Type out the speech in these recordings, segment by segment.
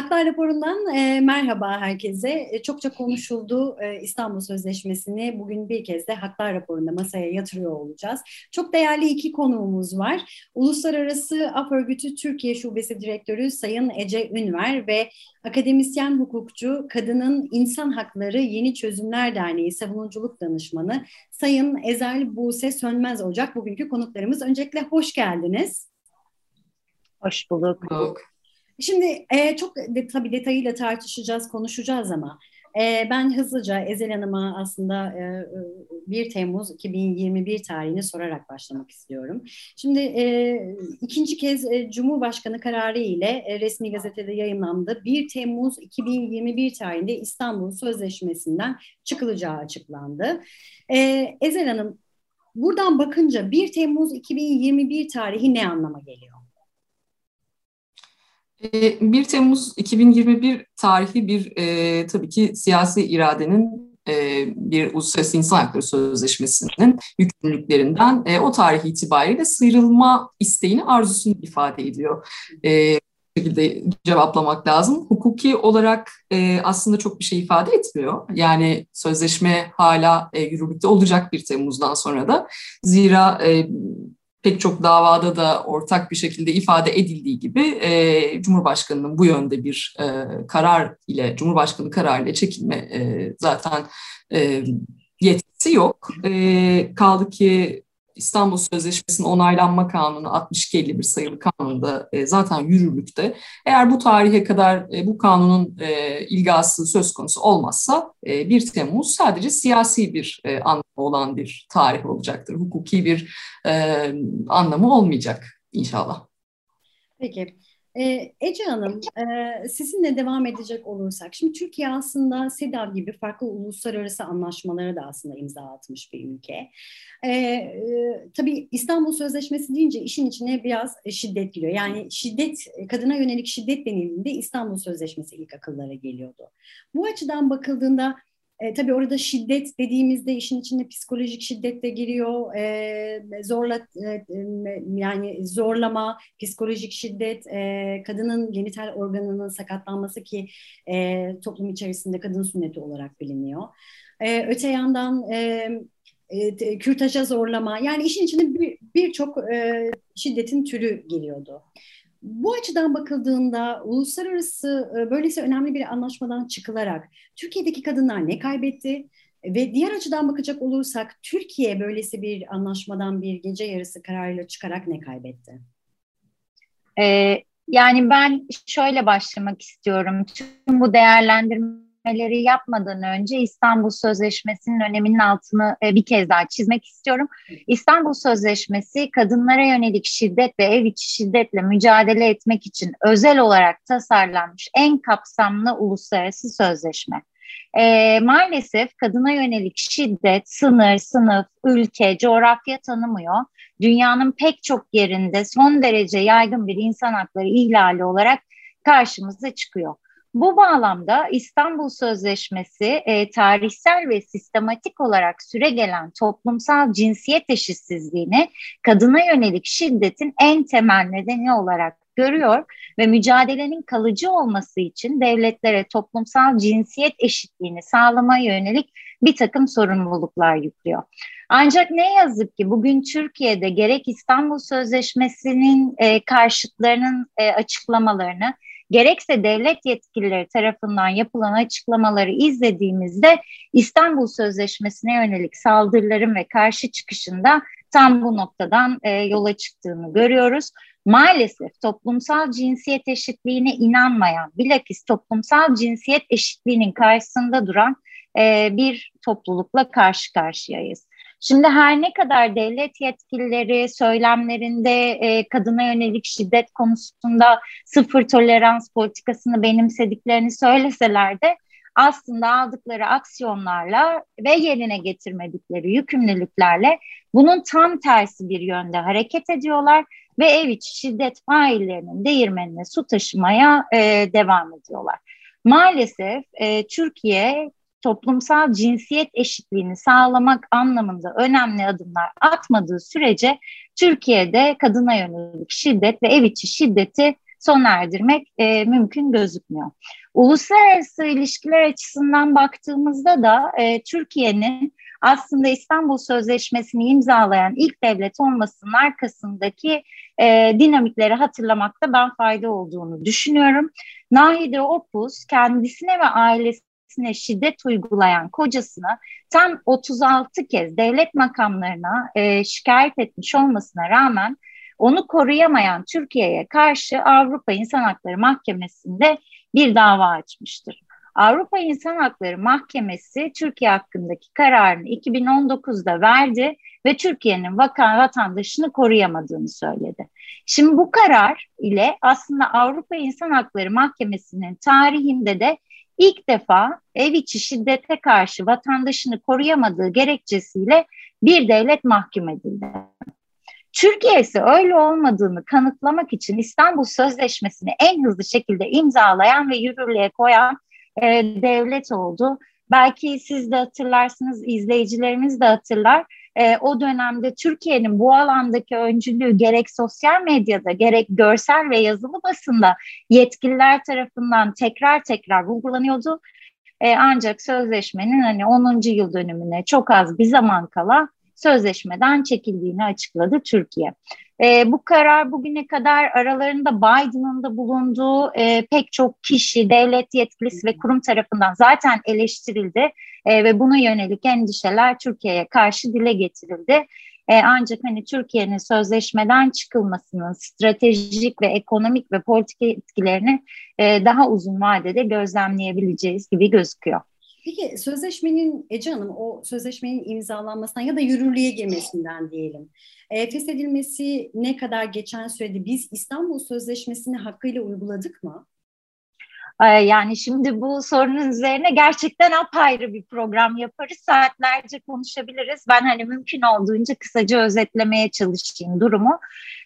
Haklar raporundan e, merhaba herkese. E, çokça konuşuldu e, İstanbul Sözleşmesi'ni bugün bir kez de Haklar raporunda masaya yatırıyor olacağız. Çok değerli iki konuğumuz var. Uluslararası Af Örgütü Türkiye Şubesi Direktörü Sayın Ece Ünver ve akademisyen hukukçu Kadının İnsan Hakları Yeni Çözümler Derneği Savunuculuk Danışmanı Sayın Ezel Buse Sönmez Ocak bugünkü konuklarımız. Öncelikle hoş geldiniz. Hoş bulduk. bulduk. Şimdi e, çok de, tabii detayıyla tartışacağız, konuşacağız ama e, ben hızlıca Ezel Hanım'a aslında e, 1 Temmuz 2021 tarihini sorarak başlamak istiyorum. Şimdi e, ikinci kez e, Cumhurbaşkanı kararı ile e, resmi gazetede yayınlandı. 1 Temmuz 2021 tarihinde İstanbul Sözleşmesi'nden çıkılacağı açıklandı. E, Ezel Hanım, buradan bakınca 1 Temmuz 2021 tarihi ne anlama geliyor? 1 ee, Temmuz 2021 tarihi bir e, tabii ki siyasi iradenin e, bir Uluslararası İnsan Hakları Sözleşmesi'nin yükümlülüklerinden e, o tarih itibariyle sıyrılma isteğini, arzusunu ifade ediyor. E, şekilde cevaplamak lazım. Hukuki olarak e, aslında çok bir şey ifade etmiyor. Yani sözleşme hala e, yürürlükte olacak 1 Temmuz'dan sonra da. Zira e, pek çok davada da ortak bir şekilde ifade edildiği gibi e, Cumhurbaşkanı'nın bu yönde bir e, karar ile, Cumhurbaşkanı kararı ile çekilme e, zaten e, yetkisi yok. E, kaldı ki İstanbul Sözleşmesi'nin onaylanma kanunu 6251 sayılı kanunda e, zaten yürürlükte. Eğer bu tarihe kadar e, bu kanunun e, ilgası söz konusu olmazsa e, 1 Temmuz sadece siyasi bir e, anlamı olan bir tarih olacaktır. Hukuki bir e, anlamı olmayacak inşallah. Peki. Ee, Ece Hanım, e, sizinle devam edecek olursak, şimdi Türkiye aslında SEDAV gibi farklı uluslararası anlaşmalara da aslında imza atmış bir ülke. Ee, e, tabii İstanbul Sözleşmesi deyince işin içine biraz şiddet giriyor. Yani şiddet, kadına yönelik şiddet denildiğinde İstanbul Sözleşmesi ilk akıllara geliyordu. Bu açıdan bakıldığında e, tabii orada şiddet dediğimizde işin içinde psikolojik şiddet de giriyor. E, zorla e, yani zorlama, psikolojik şiddet, e, kadının genital organının sakatlanması ki e, toplum içerisinde kadın sünneti olarak biliniyor. E, öte yandan e, e, kürtaja zorlama yani işin içinde birçok bir e, şiddetin türü geliyordu. Bu açıdan bakıldığında uluslararası e, böylesi önemli bir anlaşmadan çıkılarak Türkiye'deki kadınlar ne kaybetti? Ve diğer açıdan bakacak olursak Türkiye böylesi bir anlaşmadan bir gece yarısı kararıyla çıkarak ne kaybetti? Ee, yani ben şöyle başlamak istiyorum. Tüm bu değerlendirme düzenlemeleri yapmadan önce İstanbul Sözleşmesi'nin öneminin altını e, bir kez daha çizmek istiyorum. İstanbul Sözleşmesi kadınlara yönelik şiddet ve ev içi şiddetle mücadele etmek için özel olarak tasarlanmış en kapsamlı uluslararası sözleşme. E, maalesef kadına yönelik şiddet sınır, sınıf, ülke, coğrafya tanımıyor. Dünyanın pek çok yerinde son derece yaygın bir insan hakları ihlali olarak karşımıza çıkıyor. Bu bağlamda İstanbul Sözleşmesi e, tarihsel ve sistematik olarak süre gelen toplumsal cinsiyet eşitsizliğini kadına yönelik şiddetin en temel nedeni olarak görüyor ve mücadelenin kalıcı olması için devletlere toplumsal cinsiyet eşitliğini sağlamaya yönelik bir takım sorumluluklar yüklüyor. Ancak ne yazık ki bugün Türkiye'de gerek İstanbul Sözleşmesi'nin e, karşıtlarının e, açıklamalarını gerekse devlet yetkilileri tarafından yapılan açıklamaları izlediğimizde İstanbul Sözleşmesi'ne yönelik saldırıların ve karşı çıkışında tam bu noktadan e, yola çıktığını görüyoruz. Maalesef toplumsal cinsiyet eşitliğine inanmayan, bilakis toplumsal cinsiyet eşitliğinin karşısında duran e, bir toplulukla karşı karşıyayız. Şimdi her ne kadar devlet yetkilileri söylemlerinde e, kadına yönelik şiddet konusunda sıfır tolerans politikasını benimsediklerini söyleseler de aslında aldıkları aksiyonlarla ve yerine getirmedikleri yükümlülüklerle bunun tam tersi bir yönde hareket ediyorlar ve ev içi şiddet faillerinin değirmenine su taşımaya e, devam ediyorlar. Maalesef e, Türkiye toplumsal cinsiyet eşitliğini sağlamak anlamında önemli adımlar atmadığı sürece Türkiye'de kadına yönelik şiddet ve ev içi şiddeti sona erdirmek e, mümkün gözükmüyor. Uluslararası ilişkiler açısından baktığımızda da e, Türkiye'nin aslında İstanbul Sözleşmesi'ni imzalayan ilk devlet olmasının arkasındaki e, dinamikleri hatırlamakta ben fayda olduğunu düşünüyorum. Nahide Opus kendisine ve ailesine şiddet uygulayan kocasını tam 36 kez devlet makamlarına e, şikayet etmiş olmasına rağmen onu koruyamayan Türkiye'ye karşı Avrupa İnsan Hakları Mahkemesi'nde bir dava açmıştır. Avrupa İnsan Hakları Mahkemesi Türkiye hakkındaki kararını 2019'da verdi ve Türkiye'nin vatandaşını koruyamadığını söyledi. Şimdi bu karar ile aslında Avrupa İnsan Hakları Mahkemesi'nin tarihinde de ilk defa ev içi şiddete karşı vatandaşını koruyamadığı gerekçesiyle bir devlet mahkum edildi. Türkiye ise öyle olmadığını kanıtlamak için İstanbul Sözleşmesi'ni en hızlı şekilde imzalayan ve yürürlüğe koyan e, devlet oldu. Belki siz de hatırlarsınız, izleyicilerimiz de hatırlar. E, o dönemde Türkiye'nin bu alandaki öncülüğü gerek sosyal medyada gerek görsel ve yazılı basında yetkililer tarafından tekrar tekrar vurgulanıyordu. E, ancak sözleşmenin hani 10. yıl dönümüne çok az bir zaman kala sözleşmeden çekildiğini açıkladı Türkiye. E, bu karar bugüne kadar aralarında Biden'ın da bulunduğu e, pek çok kişi, devlet yetkilisi ve kurum tarafından zaten eleştirildi e, ve buna yönelik endişeler Türkiye'ye karşı dile getirildi. E, ancak hani Türkiye'nin sözleşmeden çıkılmasının stratejik ve ekonomik ve politik etkilerini e, daha uzun vadede gözlemleyebileceğiz gibi gözüküyor. Peki sözleşmenin Ece Hanım o sözleşmenin imzalanmasından ya da yürürlüğe girmesinden diyelim. E, feshedilmesi ne kadar geçen sürede biz İstanbul Sözleşmesi'ni hakkıyla uyguladık mı? Ee, yani şimdi bu sorunun üzerine gerçekten apayrı bir program yaparız. Saatlerce konuşabiliriz. Ben hani mümkün olduğunca kısaca özetlemeye çalışayım durumu.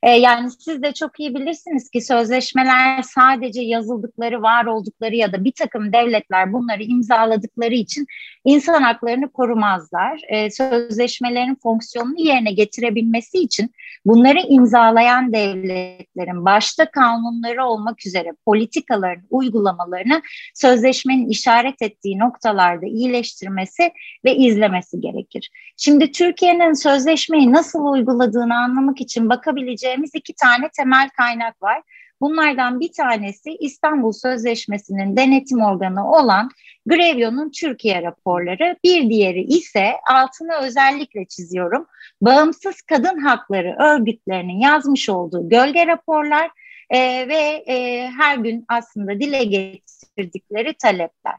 Ee, yani siz de çok iyi bilirsiniz ki sözleşmeler sadece yazıldıkları, var oldukları ya da bir takım devletler bunları imzaladıkları için insan haklarını korumazlar. Ee, sözleşmelerin fonksiyonunu yerine getirebilmesi için bunları imzalayan devletlerin başta kanunları olmak üzere politikaların uygulamalarını sözleşmenin işaret ettiği noktalarda iyileştirmesi ve izlemesi gerekir. Şimdi Türkiye'nin sözleşmeyi nasıl uyguladığını anlamak için bakabileceğimiz iki tane temel kaynak var. Bunlardan bir tanesi İstanbul Sözleşmesi'nin denetim organı olan Grevio'nun Türkiye raporları. Bir diğeri ise altını özellikle çiziyorum. Bağımsız kadın hakları örgütlerinin yazmış olduğu gölge raporlar e, ve e, her gün aslında dile getirdikleri talepler.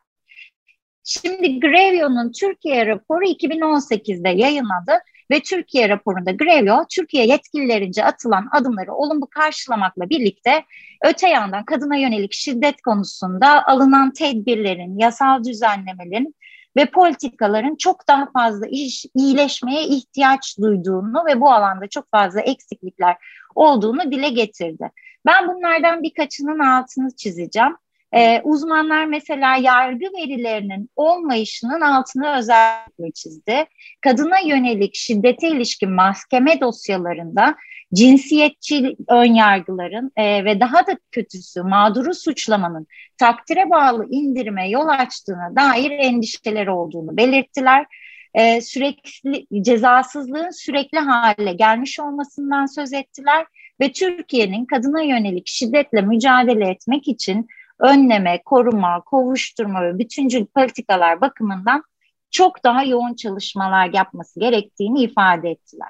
Şimdi Grevio'nun Türkiye raporu 2018'de yayınladı ve Türkiye raporunda Grevio, Türkiye yetkililerince atılan adımları olumlu karşılamakla birlikte öte yandan kadına yönelik şiddet konusunda alınan tedbirlerin, yasal düzenlemelerin ve politikaların çok daha fazla iş, iyileşmeye ihtiyaç duyduğunu ve bu alanda çok fazla eksiklikler olduğunu dile getirdi. Ben bunlardan birkaçının altını çizeceğim. Ee, uzmanlar mesela yargı verilerinin olmayışının altını özellikle çizdi. Kadına yönelik şiddete ilişkin mahkeme dosyalarında cinsiyetçi önyargıların e, ve daha da kötüsü mağduru suçlamanın takdire bağlı indirime yol açtığına dair endişeleri olduğunu belirttiler. E, sürekli cezasızlığın sürekli hale gelmiş olmasından söz ettiler ve Türkiye'nin kadına yönelik şiddetle mücadele etmek için önleme, koruma, kovuşturma ve bütüncül politikalar bakımından çok daha yoğun çalışmalar yapması gerektiğini ifade ettiler.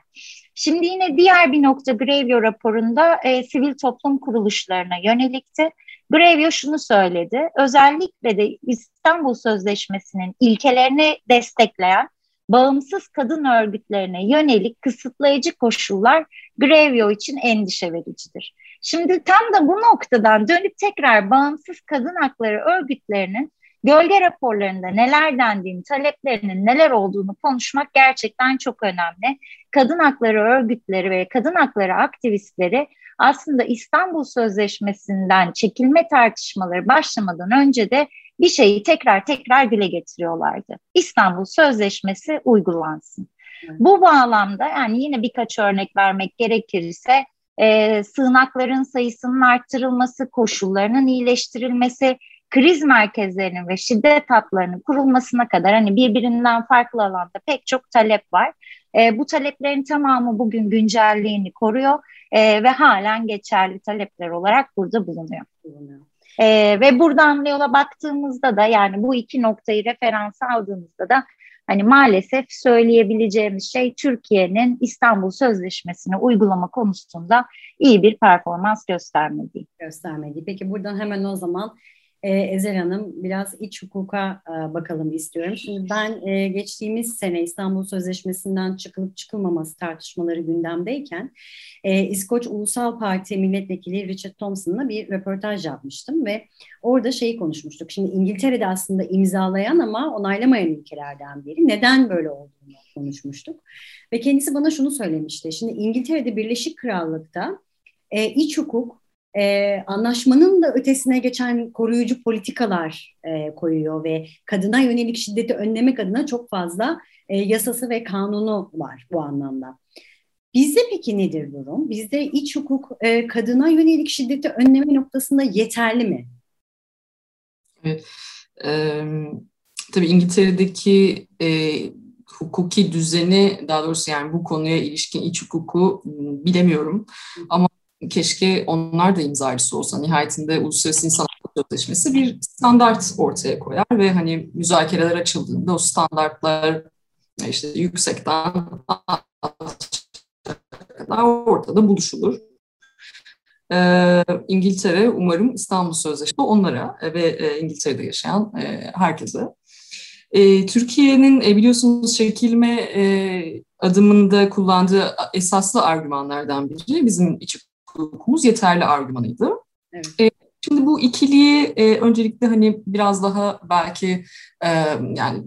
Şimdi yine diğer bir nokta Grevio raporunda e, sivil toplum kuruluşlarına yönelikti. Grevio şunu söyledi, özellikle de İstanbul Sözleşmesi'nin ilkelerini destekleyen bağımsız kadın örgütlerine yönelik kısıtlayıcı koşullar Grevio için endişe vericidir. Şimdi tam da bu noktadan dönüp tekrar bağımsız kadın hakları örgütlerinin gölge raporlarında neler dendiğini, taleplerinin neler olduğunu konuşmak gerçekten çok önemli. Kadın hakları örgütleri ve kadın hakları aktivistleri aslında İstanbul Sözleşmesi'nden çekilme tartışmaları başlamadan önce de bir şeyi tekrar tekrar dile getiriyorlardı. İstanbul Sözleşmesi uygulansın. Bu bağlamda yani yine birkaç örnek vermek gerekirse e, sığınakların sayısının arttırılması, koşullarının iyileştirilmesi, kriz merkezlerinin ve şiddet hatlarının kurulmasına kadar hani birbirinden farklı alanda pek çok talep var. E, bu taleplerin tamamı bugün güncelliğini koruyor e, ve halen geçerli talepler olarak burada bulunuyor. E, ve buradan yola baktığımızda da yani bu iki noktayı referans aldığımızda da hani maalesef söyleyebileceğimiz şey Türkiye'nin İstanbul Sözleşmesi'ni uygulama konusunda iyi bir performans göstermediği. Göstermediği. Peki buradan hemen o zaman e, Ezel Hanım biraz iç hukuka e, bakalım istiyorum. Şimdi ben e, geçtiğimiz sene İstanbul Sözleşmesi'nden çıkılıp çıkılmaması tartışmaları gündemdeyken e, İskoç Ulusal Parti Milletvekili Richard Thompson'la bir röportaj yapmıştım ve orada şeyi konuşmuştuk. Şimdi İngiltere'de aslında imzalayan ama onaylamayan ülkelerden biri. Neden böyle olduğunu konuşmuştuk. Ve kendisi bana şunu söylemişti. Şimdi İngiltere'de Birleşik Krallık'ta e, iç hukuk e, anlaşmanın da ötesine geçen koruyucu politikalar e, koyuyor ve kadına yönelik şiddeti önlemek adına çok fazla e, yasası ve kanunu var bu anlamda. Bizde peki nedir durum? Bizde iç hukuk e, kadına yönelik şiddeti önleme noktasında yeterli mi? Evet. E, tabii İngiltere'deki e, hukuki düzeni, daha doğrusu yani bu konuya ilişkin iç hukuku bilemiyorum. Ama keşke onlar da imzacısı olsa. Nihayetinde Uluslararası İnsan Hakları Sözleşmesi bir standart ortaya koyar ve hani müzakereler açıldığında o standartlar işte yüksekten kadar ortada buluşulur. Ee, İngiltere umarım İstanbul Sözleşmesi onlara ve e, İngiltere'de yaşayan e, herkese. E, Türkiye'nin e, biliyorsunuz çekilme e, adımında kullandığı esaslı argümanlardan biri bizim iç hukukumuz yeterli argümanıydı. Evet. E, şimdi bu ikiliyi e, öncelikle hani biraz daha belki e, yani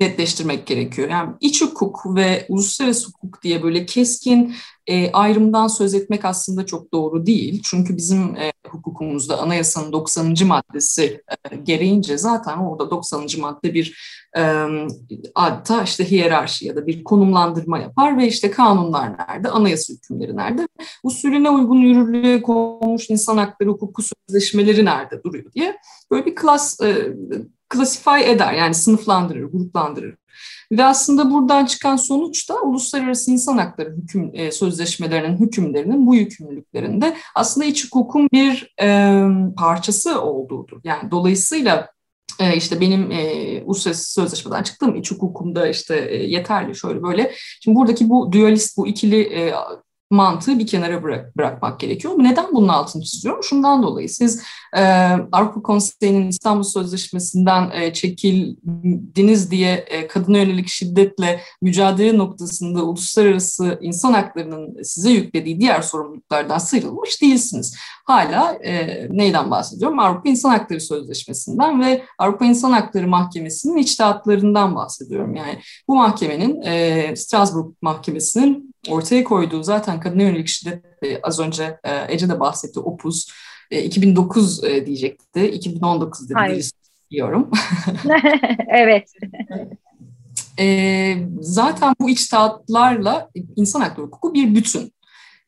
netleştirmek gerekiyor. Yani iç hukuk ve uluslararası hukuk diye böyle keskin e, ayrımdan söz etmek aslında çok doğru değil. Çünkü bizim e, hukukumuzda anayasanın 90. maddesi e, gereğince zaten orada 90. madde bir e, adeta işte hiyerarşi ya da bir konumlandırma yapar ve işte kanunlar nerede, anayasa hükümleri nerede, usulüne uygun yürürlüğe konmuş insan hakları hukuku sözleşmeleri nerede duruyor diye böyle bir klas e, klasify eder yani sınıflandırır, gruplandırır. Ve aslında buradan çıkan sonuç da uluslararası insan hakları hüküm e, sözleşmelerinin hükümlerinin bu yükümlülüklerinde aslında iç hukukun bir e, parçası olduğudur. Yani dolayısıyla e, işte benim e, uluslararası sözleşmeden çıktığım iç hukukumda işte e, yeterli şöyle böyle. Şimdi buradaki bu dualist, bu ikili e, mantığı bir kenara bırak, bırakmak gerekiyor. Neden bunun altını çiziyorum? Şundan dolayı siz e, Avrupa Konseyi'nin İstanbul Sözleşmesi'nden e, çekildiniz diye e, kadına yönelik şiddetle mücadele noktasında uluslararası insan haklarının size yüklediği diğer sorumluluklardan sıyrılmış değilsiniz. Hala e, neyden bahsediyorum? Avrupa İnsan Hakları Sözleşmesi'nden ve Avrupa İnsan Hakları Mahkemesi'nin içtihatlarından bahsediyorum. Yani bu mahkemenin e, Strasbourg Mahkemesi'nin ortaya koyduğu zaten kadına yönelik şiddet az önce e, Ece de bahsetti Opus e, 2009 e, diyecekti 2019 dedi diyorum. evet. e, zaten bu içtihatlarla insan hakları hukuku bir bütün.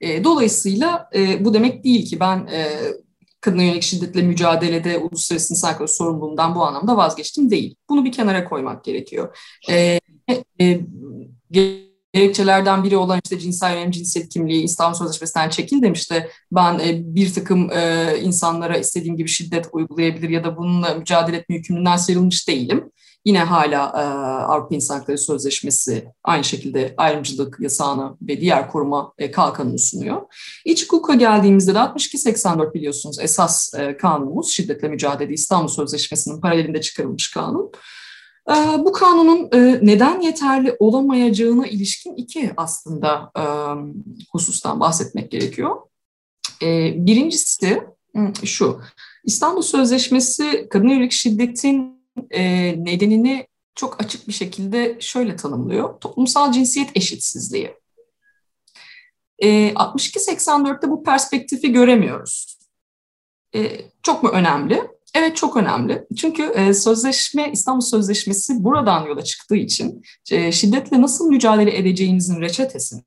E, dolayısıyla e, bu demek değil ki ben e, kadına yönelik şiddetle mücadelede uluslararası insan hakları sorumluluğundan bu anlamda vazgeçtim değil. Bunu bir kenara koymak gerekiyor. E, e, gerekçelerden biri olan işte cinsel yönelim, cinsiyet kimliği İstanbul Sözleşmesi'nden çekil demişti. Ben e, bir takım e, insanlara istediğim gibi şiddet uygulayabilir ya da bununla mücadele etme yükümlülüğünden sıyrılmış değilim. Yine hala e, Avrupa İnsan Hakları Sözleşmesi aynı şekilde ayrımcılık yasağını ve diğer koruma e, kalkanını sunuyor. İç hukuka geldiğimizde de 62-84 biliyorsunuz esas e, kanunumuz şiddetle mücadele İstanbul Sözleşmesi'nin paralelinde çıkarılmış kanun. Ee, bu kanunun e, neden yeterli olamayacağına ilişkin iki aslında e, husustan bahsetmek gerekiyor. E, birincisi şu, İstanbul Sözleşmesi kadın yönelik şiddetin nedenini çok açık bir şekilde şöyle tanımlıyor. Toplumsal cinsiyet eşitsizliği. 62-84'te bu perspektifi göremiyoruz. Çok mu önemli? Evet çok önemli. Çünkü e, sözleşme İstanbul Sözleşmesi buradan yola çıktığı için e, şiddetle nasıl mücadele edeceğimizin reçetesinde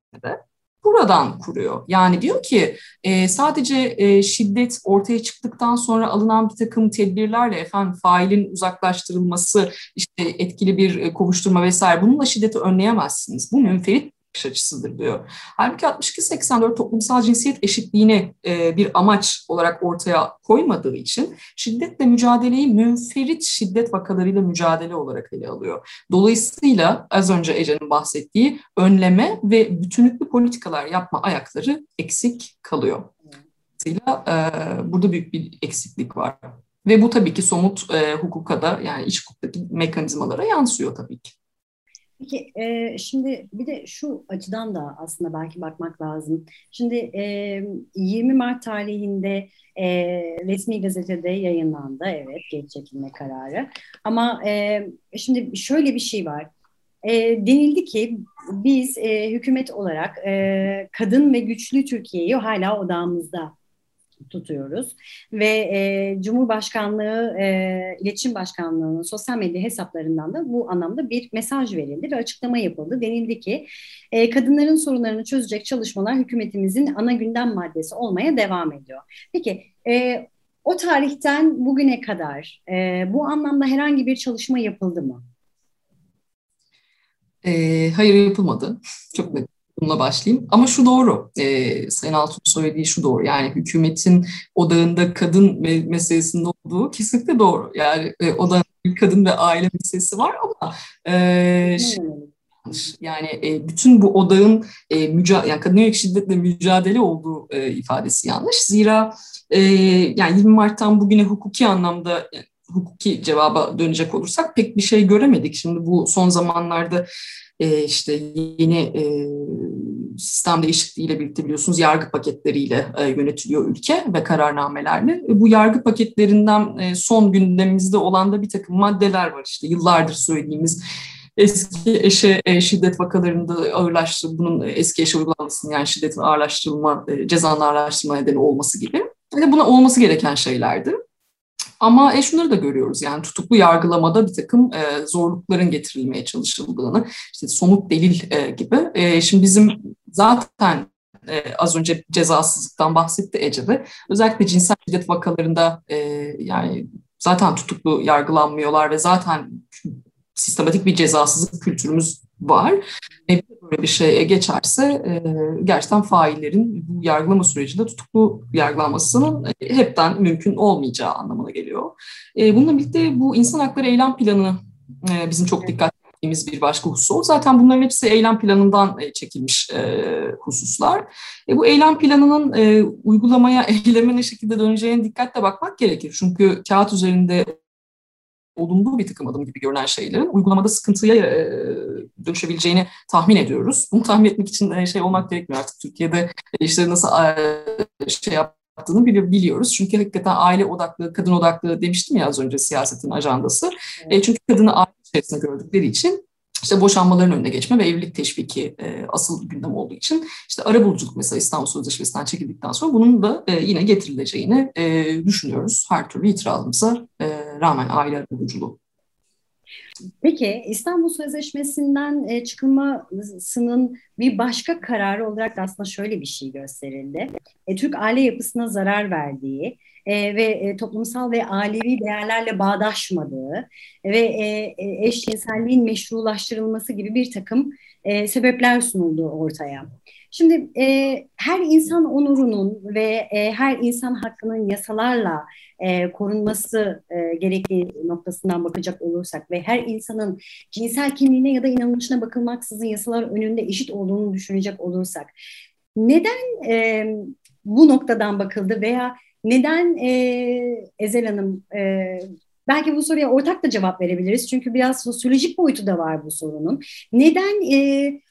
buradan kuruyor. Yani diyor ki e, sadece e, şiddet ortaya çıktıktan sonra alınan bir takım tedbirlerle efendim failin uzaklaştırılması, işte etkili bir kovuşturma vesaire bununla şiddeti önleyemezsiniz. Bu münferit bakış açısıdır diyor. Halbuki 62-84 toplumsal cinsiyet eşitliğini e, bir amaç olarak ortaya koymadığı için şiddetle mücadeleyi münferit şiddet vakalarıyla mücadele olarak ele alıyor. Dolayısıyla az önce Ece'nin bahsettiği önleme ve bütünlüklü politikalar yapma ayakları eksik kalıyor. Dolayısıyla e, burada büyük bir eksiklik var. Ve bu tabii ki somut e, hukuka da yani iç hukuktaki mekanizmalara yansıyor tabii ki. Peki e, şimdi bir de şu açıdan da aslında belki bakmak lazım. Şimdi e, 20 Mart tarihinde e, resmi gazetede yayınlandı evet geç çekilme kararı. Ama e, şimdi şöyle bir şey var. E, denildi ki biz e, hükümet olarak e, kadın ve güçlü Türkiye'yi hala odağımızda tutuyoruz. Ve e, Cumhurbaşkanlığı e, İletişim Başkanlığı'nın sosyal medya hesaplarından da bu anlamda bir mesaj verildi ve açıklama yapıldı. Denildi ki e, kadınların sorunlarını çözecek çalışmalar hükümetimizin ana gündem maddesi olmaya devam ediyor. Peki e, o tarihten bugüne kadar e, bu anlamda herhangi bir çalışma yapıldı mı? E, hayır yapılmadı. Çok net bununla başlayayım. Ama şu doğru, e, Sayın Altun söylediği şu doğru. Yani hükümetin odağında kadın me- meselesinde olduğu kesinlikle doğru. Yani e, odağında kadın ve aile meselesi var ama e, yani e, bütün bu odağın e, müca yani kadın yönelik şiddetle mücadele olduğu e, ifadesi yanlış. Zira e, yani 20 Mart'tan bugüne hukuki anlamda hukuki cevaba dönecek olursak pek bir şey göremedik. Şimdi bu son zamanlarda e, işte yeni e, sistem değişikliğiyle birlikte biliyorsunuz yargı paketleriyle e, yönetiliyor ülke ve kararnamelerle. E, bu yargı paketlerinden son gündemimizde olan da bir takım maddeler var işte yıllardır söylediğimiz eski eşe şiddet vakalarında ağırlaştırılma, bunun eski eşe uygulanmasının yani şiddetin ağırlaştırılma, e, cezanın ağırlaştırma nedeni olması gibi. Yani buna olması gereken şeylerdi. Ama e, şunları da görüyoruz yani tutuklu yargılamada bir takım e, zorlukların getirilmeye çalışıldığını, işte somut delil e, gibi. E, şimdi bizim zaten e, az önce cezasızlıktan bahsetti Ece'de. Özellikle cinsel şiddet vakalarında e, yani zaten tutuklu yargılanmıyorlar ve zaten sistematik bir cezasızlık kültürümüz var. E, böyle bir şeye geçerse e, gerçekten faillerin bu yargılama sürecinde tutuklu yargılanmasının e, hepten mümkün olmayacağı anlamına geliyor. E, bununla birlikte bu insan hakları eylem planı e, bizim çok dikkat ettiğimiz bir başka husus. Zaten bunların hepsi eylem planından e, çekilmiş e, hususlar. E, bu eylem planının e, uygulamaya, eyleme ne şekilde döneceğine dikkatle bakmak gerekir. Çünkü kağıt üzerinde olumlu bir takım adım gibi görünen şeylerin uygulamada sıkıntıya e, dönüşebileceğini tahmin ediyoruz. Bunu tahmin etmek için de şey olmak gerekmiyor artık Türkiye'de işleri nasıl e, şey yaptığını biliyoruz. Çünkü hakikaten aile odaklı, kadın odaklı demiştim ya az önce siyasetin ajandası. Evet. E, çünkü kadını aile içerisinde gördükleri için işte boşanmaların önüne geçme ve evlilik teşviki e, asıl gündem olduğu için işte ara buluculuk mesela İstanbul Sözleşmesi'nden çekildikten sonra bunun da e, yine getirileceğini e, düşünüyoruz. Her türlü itirazımıza e, rağmen aile buluculuğu. Peki İstanbul Sözleşmesi'nden e, çıkılmasının bir başka kararı olarak da aslında şöyle bir şey gösterildi. E, Türk aile yapısına zarar verdiği, e, ve toplumsal ve ailevi değerlerle bağdaşmadığı ve eşcinselliğin meşrulaştırılması gibi bir takım sebepler sunuldu ortaya. Şimdi e, her insan onurunun ve e, her insan hakkının yasalarla e, korunması e, gerektiği noktasından bakacak olursak ve her insanın cinsel kimliğine ya da inanışına bakılmaksızın yasalar önünde eşit olduğunu düşünecek olursak neden e, bu noktadan bakıldı veya neden e, Ezel Hanım e, belki bu soruya ortak da cevap verebiliriz çünkü biraz sosyolojik boyutu da var bu sorunun. Neden e,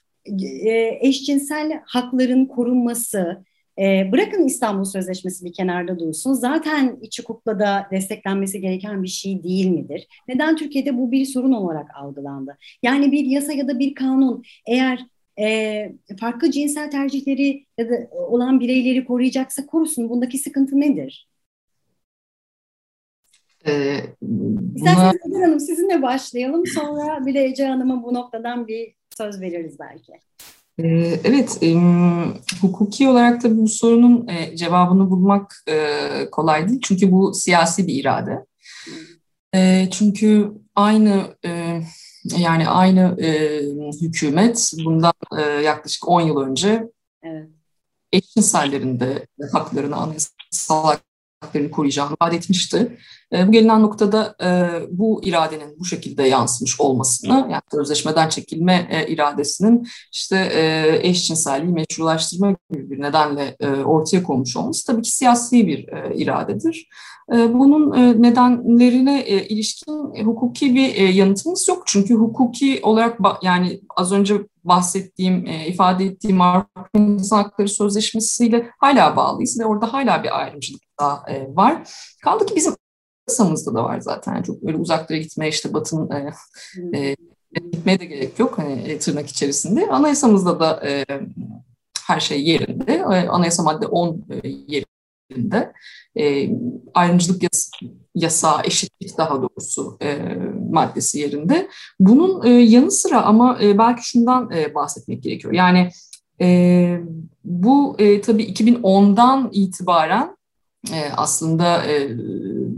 e, eşcinsel hakların korunması, e, bırakın İstanbul Sözleşmesi bir kenarda dursun. Zaten iç hukukla da desteklenmesi gereken bir şey değil midir? Neden Türkiye'de bu bir sorun olarak algılandı? Yani bir yasa ya da bir kanun eğer e, farklı cinsel tercihleri ya da olan bireyleri koruyacaksa korusun. Bundaki sıkıntı nedir? Ee, buna... İsterseniz Hanım sizinle başlayalım. Sonra bir de Ece Hanım'a bu noktadan bir söz veririz belki. Ee, evet, hukuki olarak da bu sorunun e, cevabını bulmak e, kolay değil. Çünkü bu siyasi bir irade. E, çünkü aynı yani aynı hükümet bundan yaklaşık 10 yıl önce evet. eşcinsellerin de haklarını, anayasal haklarını koruyacağını vaat etmişti. E, bu gelinen noktada e, bu iradenin bu şekilde yansımış olmasını, yani sözleşmeden çekilme e, iradesinin işte eşcinselliği meşrulaştırma gibi bir nedenle ortaya konmuş olması tabii ki siyasi bir iradedir. Bunun nedenlerine ilişkin hukuki bir yanıtımız yok. Çünkü hukuki olarak yani az önce bahsettiğim, e, ifade ettiğim Avrupa İnsan Hakları Sözleşmesi'yle hala bağlıyız ve orada hala bir ayrımcılık daha e, var. Kaldı ki bizim anayasamızda da var zaten. çok öyle uzaklara gitmeye işte batın e, e, gitmeye de gerek yok hani e, tırnak içerisinde. Anayasamızda da e, her şey yerinde. E, anayasa madde 10 e, yerinde. E, ayrımcılık yas yasağı, eşitlik daha doğrusu e, maddesi yerinde. Bunun e, yanı sıra ama e, belki şundan e, bahsetmek gerekiyor. Yani e, bu e, tabii 2010'dan itibaren e, aslında e,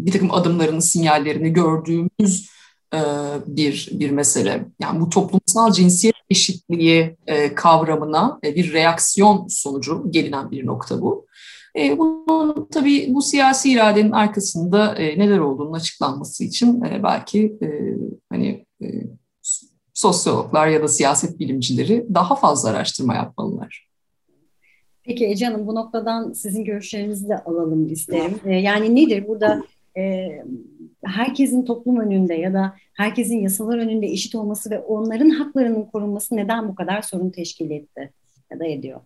bir takım adımlarını, sinyallerini gördüğümüz e, bir bir mesele. Yani bu toplumsal cinsiyet eşitliği e, kavramına e, bir reaksiyon sonucu gelinen bir nokta bu. E, bunun tabii bu siyasi iradenin arkasında e, neler olduğunun açıklanması için e, belki e, hani e, sosyologlar ya da siyaset bilimcileri daha fazla araştırma yapmalılar. Peki Ece Hanım bu noktadan sizin görüşlerinizi de alalım isterim. Ee, yani nedir burada e, herkesin toplum önünde ya da herkesin yasalar önünde eşit olması ve onların haklarının korunması neden bu kadar sorun teşkil etti ya da ediyor?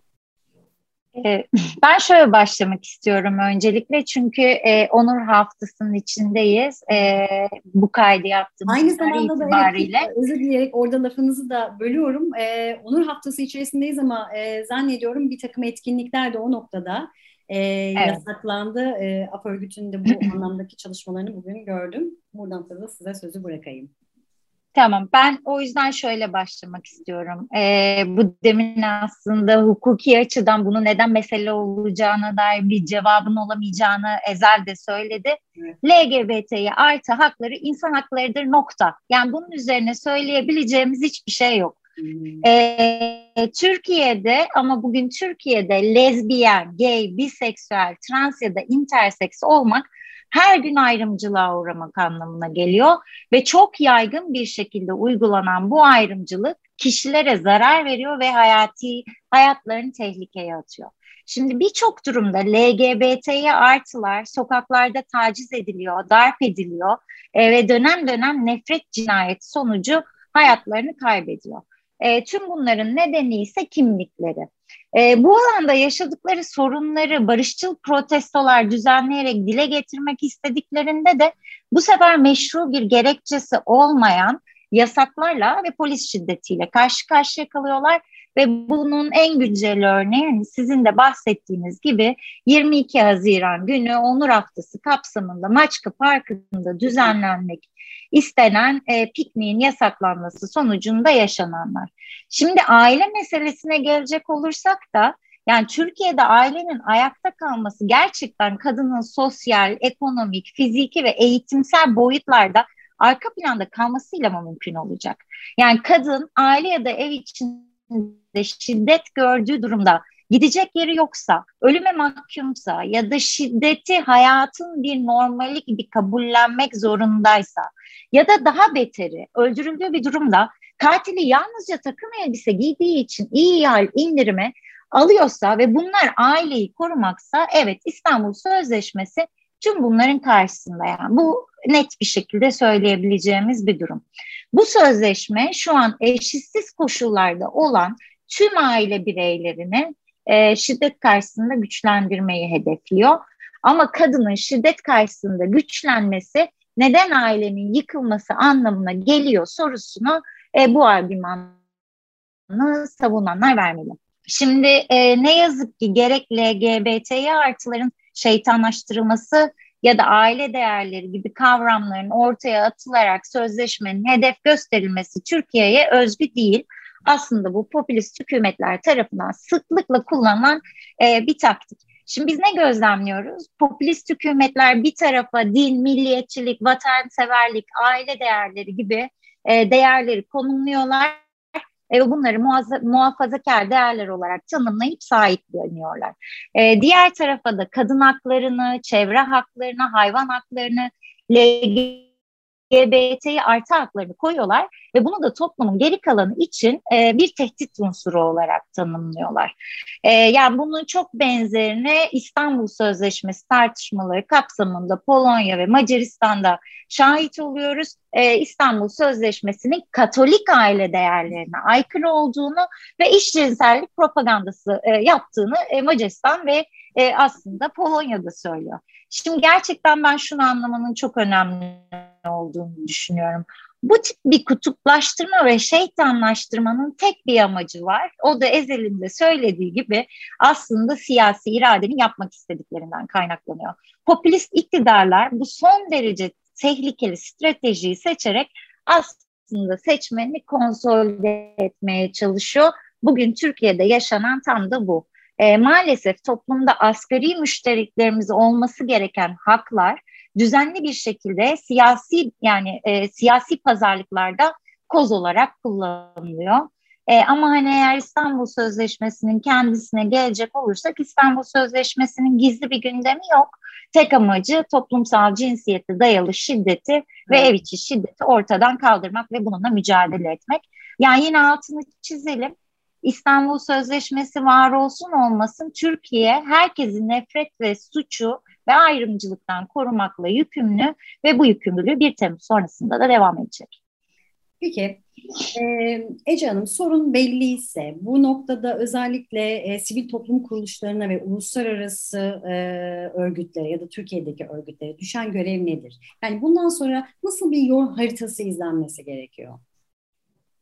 Ee, ben şöyle başlamak istiyorum öncelikle çünkü e, Onur Haftası'nın içindeyiz. E, bu kaydı yaptığımız Aynı zamanda itibariyle. da evet, özür dileyerek orada lafınızı da bölüyorum. E, Onur Haftası içerisindeyiz ama e, zannediyorum bir takım etkinlikler de o noktada e, evet. yasaklandı. E, AF örgütünün bu anlamdaki çalışmalarını bugün gördüm. Buradan sonra size sözü bırakayım. Tamam ben o yüzden şöyle başlamak istiyorum. Ee, bu demin aslında hukuki açıdan bunu neden mesele olacağına dair bir cevabın olamayacağını Ezel de söyledi. LGBT'ye artı hakları insan haklarıdır nokta. Yani bunun üzerine söyleyebileceğimiz hiçbir şey yok. Ee, Türkiye'de ama bugün Türkiye'de lezbiyen, gay, biseksüel, trans ya da interseks olmak her gün ayrımcılığa uğramak anlamına geliyor ve çok yaygın bir şekilde uygulanan bu ayrımcılık kişilere zarar veriyor ve hayati hayatlarını tehlikeye atıyor. Şimdi birçok durumda LGBT'ye artılar sokaklarda taciz ediliyor, darp ediliyor e, ve dönem dönem nefret cinayeti sonucu hayatlarını kaybediyor. E, tüm bunların nedeni ise kimlikleri. E, bu alanda yaşadıkları sorunları barışçıl protestolar düzenleyerek dile getirmek istediklerinde de bu sefer meşru bir gerekçesi olmayan yasaklarla ve polis şiddetiyle karşı karşıya kalıyorlar ve bunun en güncel örneği yani sizin de bahsettiğiniz gibi 22 Haziran günü Onur Haftası kapsamında Maçka Parkı'nda düzenlenmek istenen e, pikniğin yasaklanması sonucunda yaşananlar. Şimdi aile meselesine gelecek olursak da yani Türkiye'de ailenin ayakta kalması gerçekten kadının sosyal, ekonomik, fiziki ve eğitimsel boyutlarda arka planda kalmasıyla mı mümkün olacak? Yani kadın aile ya da ev içinde şiddet gördüğü durumda gidecek yeri yoksa, ölüme mahkumsa ya da şiddeti hayatın bir normali gibi kabullenmek zorundaysa ya da daha beteri öldürüldüğü bir durumda katili yalnızca takım elbise giydiği için iyi hal indirimi alıyorsa ve bunlar aileyi korumaksa evet İstanbul Sözleşmesi tüm bunların karşısında yani bu net bir şekilde söyleyebileceğimiz bir durum. Bu sözleşme şu an eşitsiz koşullarda olan tüm aile bireylerini e, şiddet karşısında güçlendirmeyi hedefliyor. Ama kadının şiddet karşısında güçlenmesi neden ailenin yıkılması anlamına geliyor sorusunu e, bu argümanı savunanlar vermeli. Şimdi e, ne yazık ki gerek LGBT'ye artıların şeytanlaştırılması ya da aile değerleri gibi kavramların ortaya atılarak sözleşmenin hedef gösterilmesi Türkiye'ye özgü değil. aslında bu popülist hükümetler tarafından sıklıkla kullanılan e, bir taktik. Şimdi biz ne gözlemliyoruz? Popülist hükümetler bir tarafa din, milliyetçilik, vatanseverlik, aile değerleri gibi e, değerleri konumluyorlar ve bunları muhafazakar değerler olarak tanımlayıp sahipleniyorlar. E, diğer tarafa da kadın haklarını, çevre haklarını, hayvan haklarını, LGBT LGBT'yi artı haklarını koyuyorlar ve bunu da toplumun geri kalanı için e, bir tehdit unsuru olarak tanımlıyorlar. E, yani bunun çok benzerini İstanbul Sözleşmesi tartışmaları kapsamında Polonya ve Macaristan'da şahit oluyoruz. E, İstanbul Sözleşmesi'nin Katolik aile değerlerine aykırı olduğunu ve eşcinsellik propagandası e, yaptığını e, Macaristan ve e, aslında Polonya'da söylüyor. Şimdi gerçekten ben şunu anlamanın çok önemli olduğunu düşünüyorum. Bu tip bir kutuplaştırma ve şeytanlaştırmanın tek bir amacı var. O da Ezel'in de söylediği gibi aslında siyasi iradenin yapmak istediklerinden kaynaklanıyor. Popülist iktidarlar bu son derece tehlikeli stratejiyi seçerek aslında seçmeni konsolide etmeye çalışıyor. Bugün Türkiye'de yaşanan tam da bu e, maalesef toplumda asgari müşteriklerimiz olması gereken haklar düzenli bir şekilde siyasi yani e, siyasi pazarlıklarda koz olarak kullanılıyor. E, ama hani eğer İstanbul Sözleşmesi'nin kendisine gelecek olursak İstanbul Sözleşmesi'nin gizli bir gündemi yok. Tek amacı toplumsal cinsiyete dayalı şiddeti ve ev içi şiddeti ortadan kaldırmak ve bununla mücadele etmek. Yani yine altını çizelim. İstanbul Sözleşmesi var olsun olmasın Türkiye herkesin nefret ve suçu ve ayrımcılıktan korumakla yükümlü ve bu yükümlülüğü bir Temmuz sonrasında da devam edecek. Peki e, Ece Hanım sorun belliyse bu noktada özellikle e, sivil toplum kuruluşlarına ve uluslararası e, örgütlere ya da Türkiye'deki örgütlere düşen görev nedir? Yani bundan sonra nasıl bir yol haritası izlenmesi gerekiyor?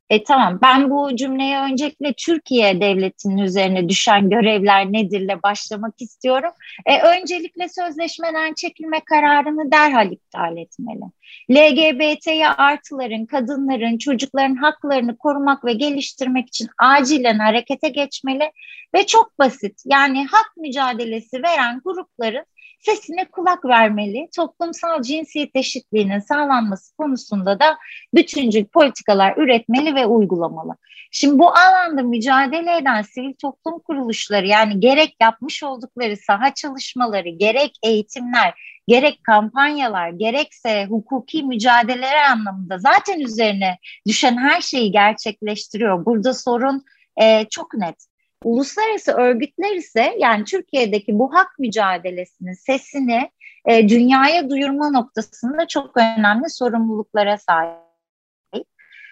E, tamam ben bu cümleye öncelikle Türkiye devletinin üzerine düşen görevler nedirle başlamak istiyorum. E, öncelikle sözleşmeden çekilme kararını derhal iptal etmeli. LGBT'ye artıların, kadınların, çocukların haklarını korumak ve geliştirmek için acilen harekete geçmeli ve çok basit yani hak mücadelesi veren grupların sesine kulak vermeli. Toplumsal cinsiyet eşitliğinin sağlanması konusunda da bütüncül politikalar üretmeli ve uygulamalı. Şimdi bu alanda mücadele eden sivil toplum kuruluşları yani gerek yapmış oldukları saha çalışmaları, gerek eğitimler, gerek kampanyalar, gerekse hukuki mücadeleler anlamında zaten üzerine düşen her şeyi gerçekleştiriyor. Burada sorun e, çok net. Uluslararası örgütler ise yani Türkiye'deki bu hak mücadelesinin sesini e, dünyaya duyurma noktasında çok önemli sorumluluklara sahip.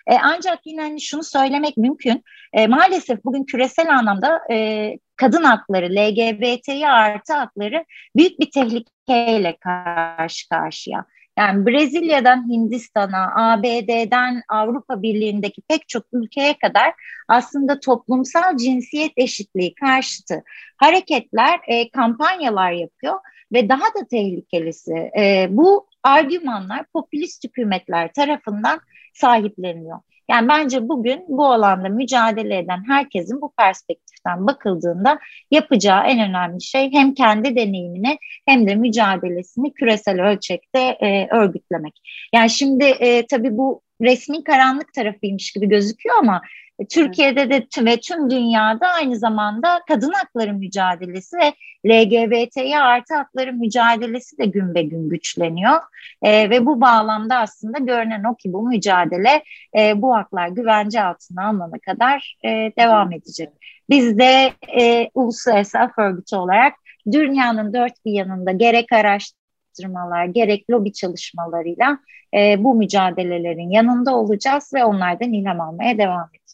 E, ancak yine hani şunu söylemek mümkün. E, maalesef bugün küresel anlamda e, kadın hakları, LGBTİ artı hakları büyük bir tehlikeyle karşı karşıya. Yani Brezilya'dan Hindistan'a, ABD'den Avrupa Birliği'ndeki pek çok ülkeye kadar aslında toplumsal cinsiyet eşitliği karşıtı hareketler, e, kampanyalar yapıyor ve daha da tehlikelisi e, bu argümanlar popülist hükümetler tarafından sahipleniyor. Yani bence bugün bu alanda mücadele eden herkesin bu perspektiften bakıldığında yapacağı en önemli şey hem kendi deneyimini hem de mücadelesini küresel ölçekte e, örgütlemek. Yani şimdi e, tabii bu resmi karanlık tarafıymış gibi gözüküyor ama Türkiye'de de tüm ve tüm dünyada aynı zamanda kadın hakları mücadelesi ve LGBTİ artı hakları mücadelesi de gün be gün güçleniyor. E, ve bu bağlamda aslında görünen o ki bu mücadele e, bu haklar güvence altına alınana kadar e, devam edecek. Biz de e, uluslararası af örgütü olarak dünyanın dört bir yanında gerek araştırmalar gerek lobi çalışmalarıyla e, bu mücadelelerin yanında olacağız ve onlardan ilham almaya devam edeceğiz.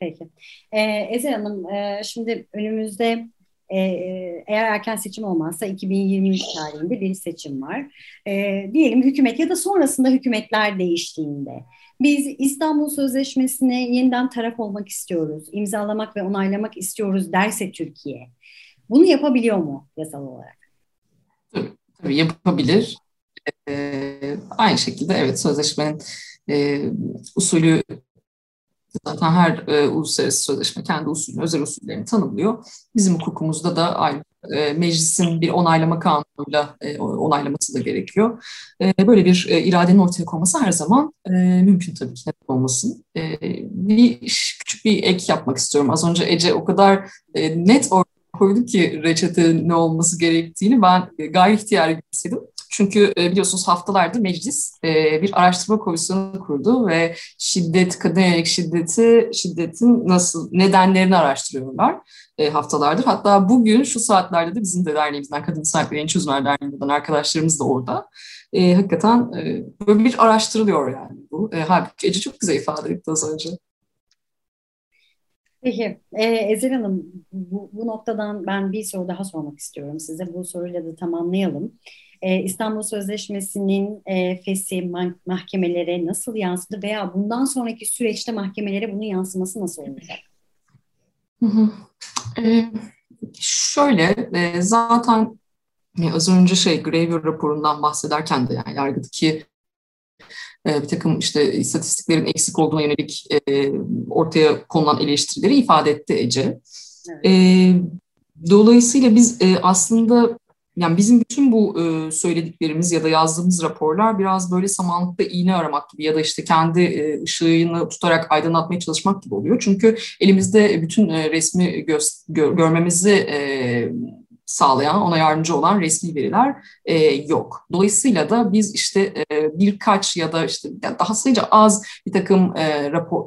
Peki. Ee, Ezel Hanım, e, şimdi önümüzde e, eğer erken seçim olmazsa 2023 tarihinde bir seçim var. E, diyelim hükümet ya da sonrasında hükümetler değiştiğinde biz İstanbul Sözleşmesi'ne yeniden taraf olmak istiyoruz, imzalamak ve onaylamak istiyoruz derse Türkiye, bunu yapabiliyor mu yasal olarak? Tabii, tabii yapabilir. Ee, aynı şekilde evet sözleşmenin e, usulü Zaten her e, uluslararası sözleşme kendi usulünü, özel usullerini tanımlıyor. Bizim hukukumuzda da aynı e, meclisin bir onaylama kanunuyla e, onaylaması da gerekiyor. E, böyle bir e, iradenin ortaya konması her zaman e, mümkün tabii ki neden olmasın. E, bir küçük bir ek yapmak istiyorum. Az önce Ece o kadar e, net ortaya koydu ki reçete ne olması gerektiğini ben e, gayri ihtiyari istedim. Çünkü e, biliyorsunuz haftalardır meclis e, bir araştırma komisyonu kurdu ve şiddet, kadın yönelik şiddeti, şiddetin nasıl nedenlerini araştırıyorlar e, haftalardır. Hatta bugün şu saatlerde de bizim de derneğimizden, Kadın Sahipleri Yeni Çözümler Derneği'nden arkadaşlarımız da orada. Hakikaten böyle bir araştırılıyor yani bu. Halbuki Ece çok güzel ifade etti az önce. Peki, e, Ezel Hanım bu, bu noktadan ben bir soru daha sormak istiyorum size. Bu soruyla da tamamlayalım. E, İstanbul Sözleşmesi'nin e, fesi mahkemelere nasıl yansıdı veya bundan sonraki süreçte mahkemelere bunun yansıması nasıl olacak? Hı hı. E, şöyle, e, zaten az önce şey Graver raporundan bahsederken de yani yargıdaki e, bir takım işte istatistiklerin eksik olduğuna yönelik e, ortaya konulan eleştirileri ifade etti Ece. Evet. E, dolayısıyla biz e, aslında yani bizim bütün bu e, söylediklerimiz ya da yazdığımız raporlar biraz böyle samanlıkta iğne aramak gibi ya da işte kendi e, ışığını tutarak aydınlatmaya çalışmak gibi oluyor. Çünkü elimizde bütün e, resmi gör, görmemizi e, sağlayan, ona yardımcı olan resmi veriler e, yok. Dolayısıyla da biz işte e, birkaç ya da işte daha sayıca az bir takım e, rapor,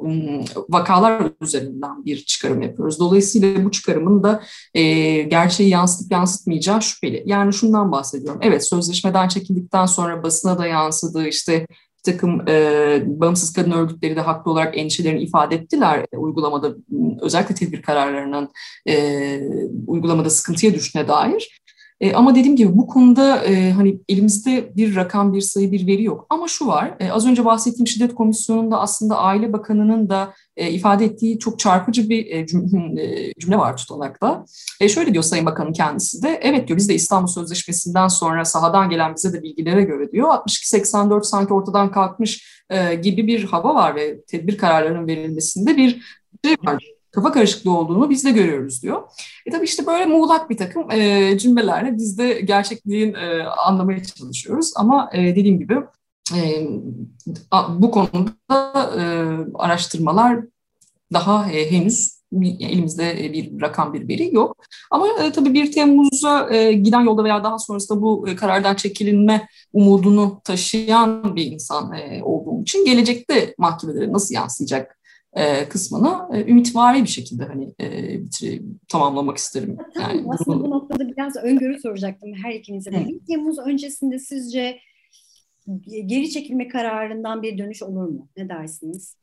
vakalar üzerinden bir çıkarım yapıyoruz. Dolayısıyla bu çıkarımın da e, gerçeği yansıtıp yansıtmayacağı şüpheli. Yani şundan bahsediyorum. Evet sözleşmeden çekildikten sonra basına da yansıdı işte bir takım e, bağımsız kadın örgütleri de haklı olarak endişelerini ifade ettiler e, uygulamada özellikle tedbir kararlarının e, uygulamada sıkıntıya düştüğüne dair. E, ama dediğim gibi bu konuda e, hani elimizde bir rakam, bir sayı, bir veri yok. Ama şu var, e, az önce bahsettiğim şiddet komisyonunda aslında Aile Bakanı'nın da e, ifade ettiği çok çarpıcı bir e, cümle, e, cümle var tutanakta. E, şöyle diyor Sayın Bakan'ın kendisi de, evet diyor biz de İstanbul Sözleşmesi'nden sonra sahadan gelen bize de bilgilere göre diyor 62-84 sanki ortadan kalkmış e, gibi bir hava var ve tedbir kararlarının verilmesinde bir şey var kafa karışıklığı olduğunu biz de görüyoruz diyor. E tabii işte böyle muğlak bir takım e, cümlelerle biz de gerçekliğin e, anlamaya çalışıyoruz. Ama e, dediğim gibi e, bu konuda e, araştırmalar daha e, henüz elimizde bir rakam bir veri yok. Ama e, tabii 1 Temmuz'a e, giden yolda veya daha sonrasında bu e, karardan çekilinme umudunu taşıyan bir insan e, olduğum için gelecekte mahkemelere nasıl yansıyacak e, kısmını e, ümitvari bir şekilde hani e, bitir, tamamlamak isterim. Tamam, yani aslında bunu... bu noktada biraz öngörü soracaktım her ikinize de. 1 Temmuz öncesinde sizce geri çekilme kararından bir dönüş olur mu? Ne dersiniz?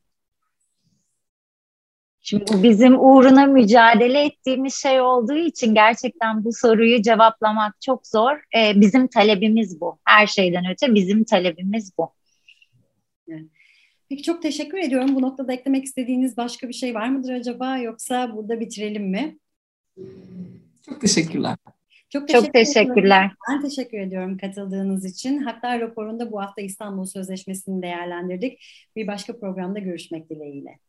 Şimdi bizim uğruna mücadele ettiğimiz şey olduğu için gerçekten bu soruyu cevaplamak çok zor. Ee, bizim talebimiz bu. Her şeyden öte bizim talebimiz bu. Evet. Peki çok teşekkür ediyorum. Bu noktada eklemek istediğiniz başka bir şey var mıdır acaba yoksa burada bitirelim mi? Çok teşekkürler. Çok, teşekkür Çok teşekkürler. Ben teşekkür ediyorum katıldığınız için. Hatta raporunda bu hafta İstanbul Sözleşmesi'ni değerlendirdik. Bir başka programda görüşmek dileğiyle.